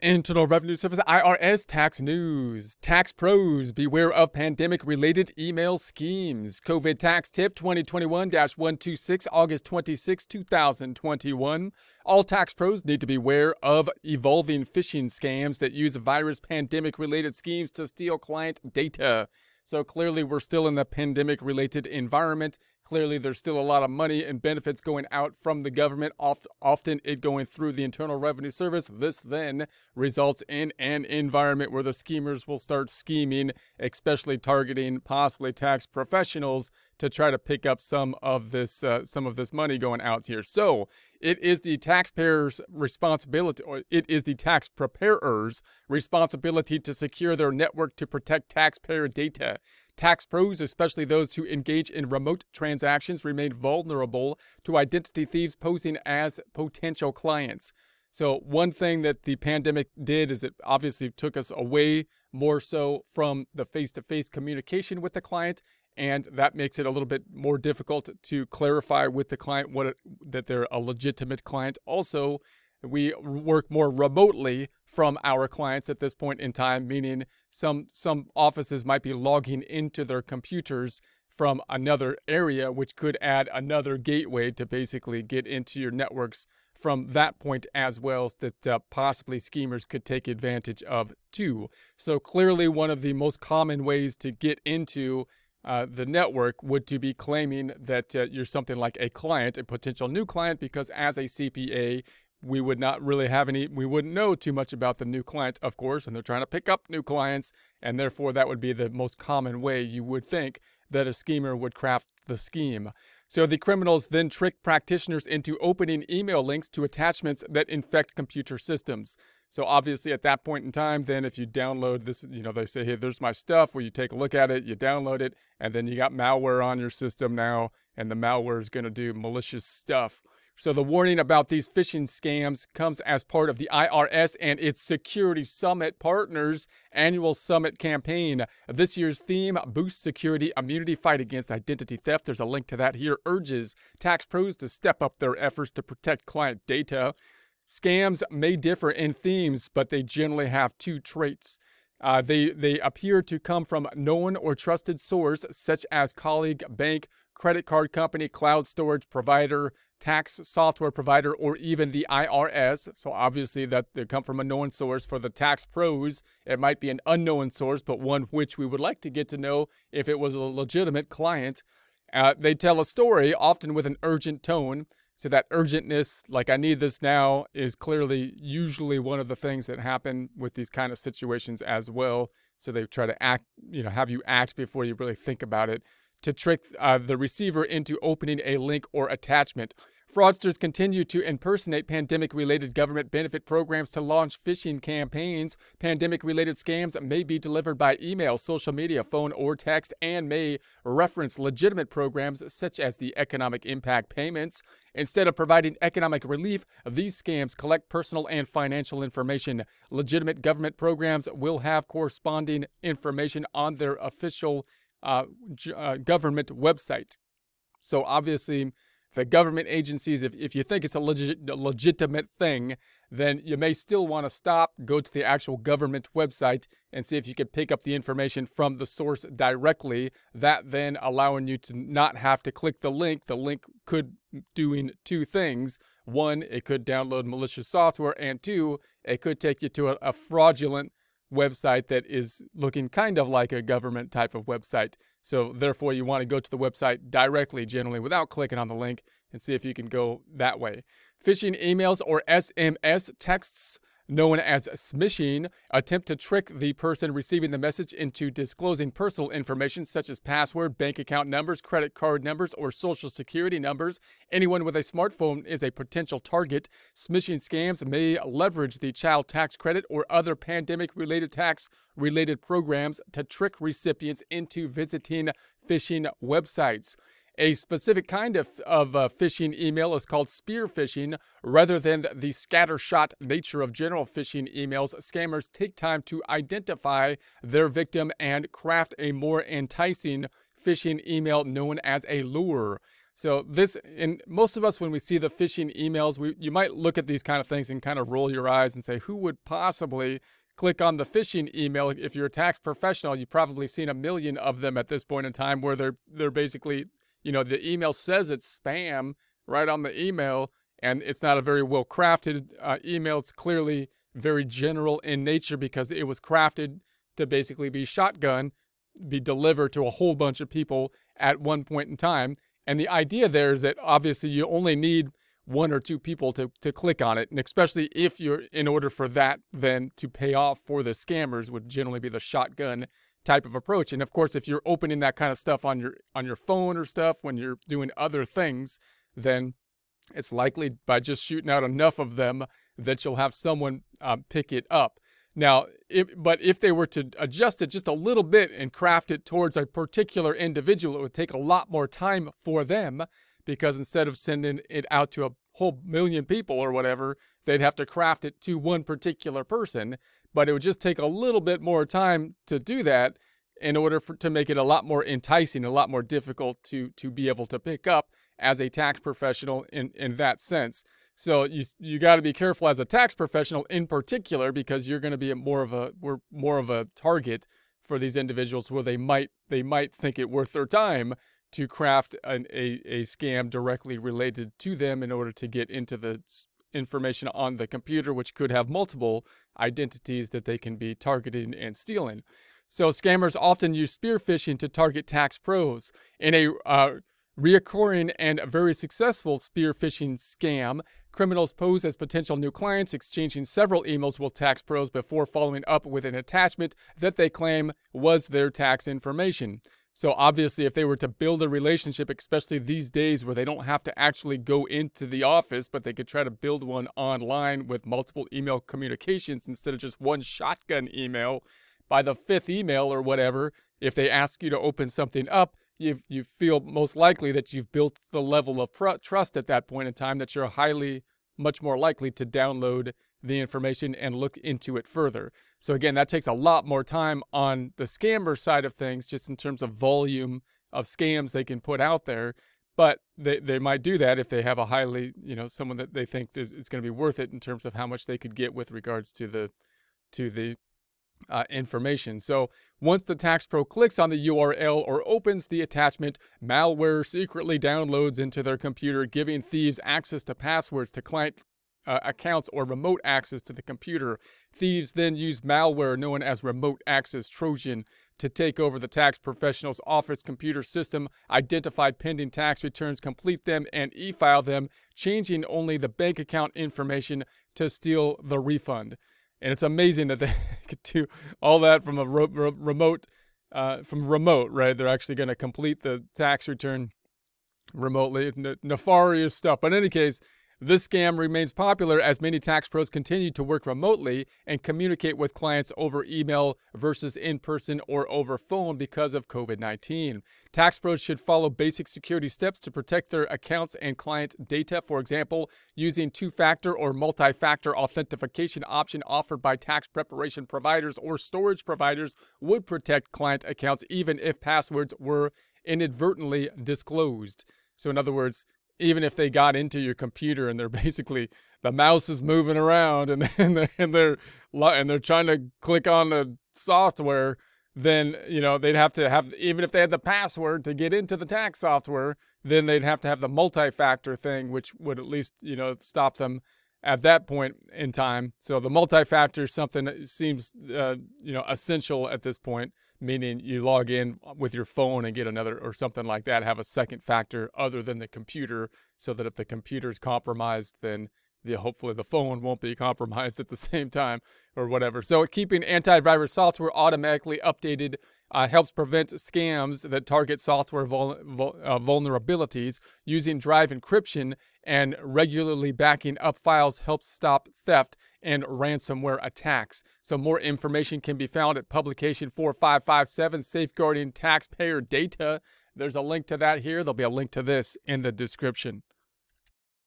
Internal Revenue Service IRS tax news. Tax pros beware of pandemic related email schemes. COVID tax tip 2021 126, August 26, 2021. All tax pros need to beware of evolving phishing scams that use virus pandemic related schemes to steal client data. So clearly, we're still in the pandemic related environment. Clearly, there's still a lot of money and benefits going out from the government, often it going through the Internal Revenue Service. This then results in an environment where the schemers will start scheming, especially targeting possibly tax professionals to try to pick up some of this uh, some of this money going out here. So it is the taxpayers' responsibility, or it is the tax preparers' responsibility to secure their network to protect taxpayer data. Tax pros, especially those who engage in remote transactions, remain vulnerable to identity thieves posing as potential clients. So, one thing that the pandemic did is it obviously took us away more so from the face to face communication with the client and that makes it a little bit more difficult to clarify with the client what it, that they're a legitimate client. Also, we work more remotely from our clients at this point in time, meaning some some offices might be logging into their computers from another area, which could add another gateway to basically get into your networks from that point as well that uh, possibly schemers could take advantage of too. So clearly one of the most common ways to get into uh, the network would to be claiming that uh, you're something like a client, a potential new client, because as a CPA, we would not really have any, we wouldn't know too much about the new client, of course, and they're trying to pick up new clients, and therefore that would be the most common way you would think that a schemer would craft the scheme. So the criminals then trick practitioners into opening email links to attachments that infect computer systems. So obviously at that point in time, then if you download this, you know, they say, hey, there's my stuff. Where you take a look at it, you download it, and then you got malware on your system now, and the malware is going to do malicious stuff. So the warning about these phishing scams comes as part of the IRS and its Security Summit Partners annual summit campaign. This year's theme, Boost Security Immunity Fight Against Identity Theft. There's a link to that here. Urges tax pros to step up their efforts to protect client data. Scams may differ in themes, but they generally have two traits. Uh, they, they appear to come from known or trusted source, such as colleague, bank, credit card company, cloud storage provider, tax software provider, or even the IRS. So obviously that they come from a known source. For the tax pros, it might be an unknown source, but one which we would like to get to know if it was a legitimate client. Uh, they tell a story, often with an urgent tone. So that urgentness, like I need this now, is clearly usually one of the things that happen with these kind of situations as well. So they try to act, you know, have you act before you really think about it to trick uh, the receiver into opening a link or attachment. Fraudsters continue to impersonate pandemic related government benefit programs to launch phishing campaigns. Pandemic related scams may be delivered by email, social media, phone, or text and may reference legitimate programs such as the economic impact payments. Instead of providing economic relief, these scams collect personal and financial information. Legitimate government programs will have corresponding information on their official uh, uh, government website. So obviously, the government agencies, if, if you think it's a, legit, legitimate thing, then you may still want to stop, go to the actual government website, and see if you can pick up the information from the source directly. That then allowing you to not have to click the link. The link could doing two things. One, it could download malicious software, and two, it could take you to a, a fraudulent website that is looking kind of like a government type of website. So therefore, you want to go to the website directly, generally, without clicking on the link and see if you can go that way. Phishing emails or SMS texts known as smishing, attempt to trick the person receiving the message into disclosing personal information such as password, bank account numbers, credit card numbers, or social security numbers. Anyone with a smartphone is a potential target. Smishing scams may leverage the child tax credit or other pandemic related tax related programs to trick recipients into visiting phishing websites. A specific kind of, of uh, phishing email is called spear phishing. Rather than the scattershot nature of general phishing emails, scammers take time to identify their victim and craft a more enticing phishing email known as a lure. So this, and most of us, when we see the phishing emails, we you might look at these kind of things and kind of roll your eyes and say, who would possibly click on the phishing email? If you're a tax professional, you've probably seen a million of them at this point in time, where they're they're basically, you know, the email says it's spam right on the email, and it's not a very well crafted uh, email. It's clearly very general in nature because it was crafted to basically be shotgun, be delivered to a whole bunch of people at one point in time and the idea there is that obviously you only need one or two people to, to click on it. And especially if you're in order for that then to pay off for the scammers would generally be the shotgun type of approach. And of course, if you're opening that kind of stuff on your on your phone or stuff when you're doing other things, then it's likely by just shooting out enough of them that you'll have someone uh, pick it up. Now, if, but if they were to adjust it just a little bit and craft it towards a particular individual, it would take a lot more time for them because instead of sending it out to a whole million people or whatever, they'd have to craft it to one particular person. But it would just take a little bit more time to do that in order for, to make it a lot more enticing, a lot more difficult to to be able to pick up as a tax professional in in that sense. So you you got to be careful as a tax professional in particular because you're going to be more of a we're more of a target for these individuals where they might they might think it worth their time to craft an, a a scam directly related to them in order to get into the information on the computer, which could have multiple identities that they can be targeting and stealing. So scammers often use spear phishing to target tax pros. In a uh, reoccurring and very successful spear phishing scam, Criminals pose as potential new clients, exchanging several emails with tax pros before following up with an attachment that they claim was their tax information. So, obviously, if they were to build a relationship, especially these days where they don't have to actually go into the office, but they could try to build one online with multiple email communications instead of just one shotgun email, by the fifth email or whatever, if they ask you to open something up, you you feel most likely that you've built the level of pr- trust at that point in time that you're highly much more likely to download the information and look into it further. So again, that takes a lot more time on the scammer side of things, just in terms of volume of scams they can put out there. But they, they might do that if they have a highly, you know, someone that they think is going to be worth it in terms of how much they could get with regards to the to the uh, information. So once the tax pro clicks on the URL or opens the attachment, malware secretly downloads into their computer, giving thieves access to passwords to client uh, accounts or remote access to the computer. Thieves then use malware known as remote access Trojan to take over the tax professional's office computer system, identify pending tax returns, complete them, and e file them, changing only the bank account information to steal the refund. And it's amazing that they could do all that from a ro- remote uh, from remote right? They're actually going to complete the tax return remotely. Nefarious stuff. But in any case this scam remains popular as many tax pros continue to work remotely and communicate with clients over email versus in person or over phone because of COVID 19. Tax pros should follow basic security steps to protect their accounts and client data. For example, using two factor or multi factor authentication option offered by tax preparation providers or storage providers would protect client accounts even if passwords were inadvertently disclosed. So, in other words, even if they got into your computer and they're basically the mouse is moving around and, and they're and they're and they're trying to click on the software then you know they'd have to have even if they had the password to get into the tax software then they'd have to have the multi-factor thing which would at least you know stop them at that point in time. So the multi-factor something that seems uh, you know essential at this point meaning you log in with your phone and get another or something like that, have a second factor other than the computer so that if the computer is compromised, then hopefully the phone won't be compromised at the same time or whatever. So keeping antivirus software automatically updated uh, helps prevent scams that target software vul- vul- uh, vulnerabilities. Using drive encryption and regularly backing up files helps stop theft and ransomware attacks. So more information can be found at publication 4557 Safeguarding Taxpayer Data. There's a link to that here. There'll be a link to this in the description.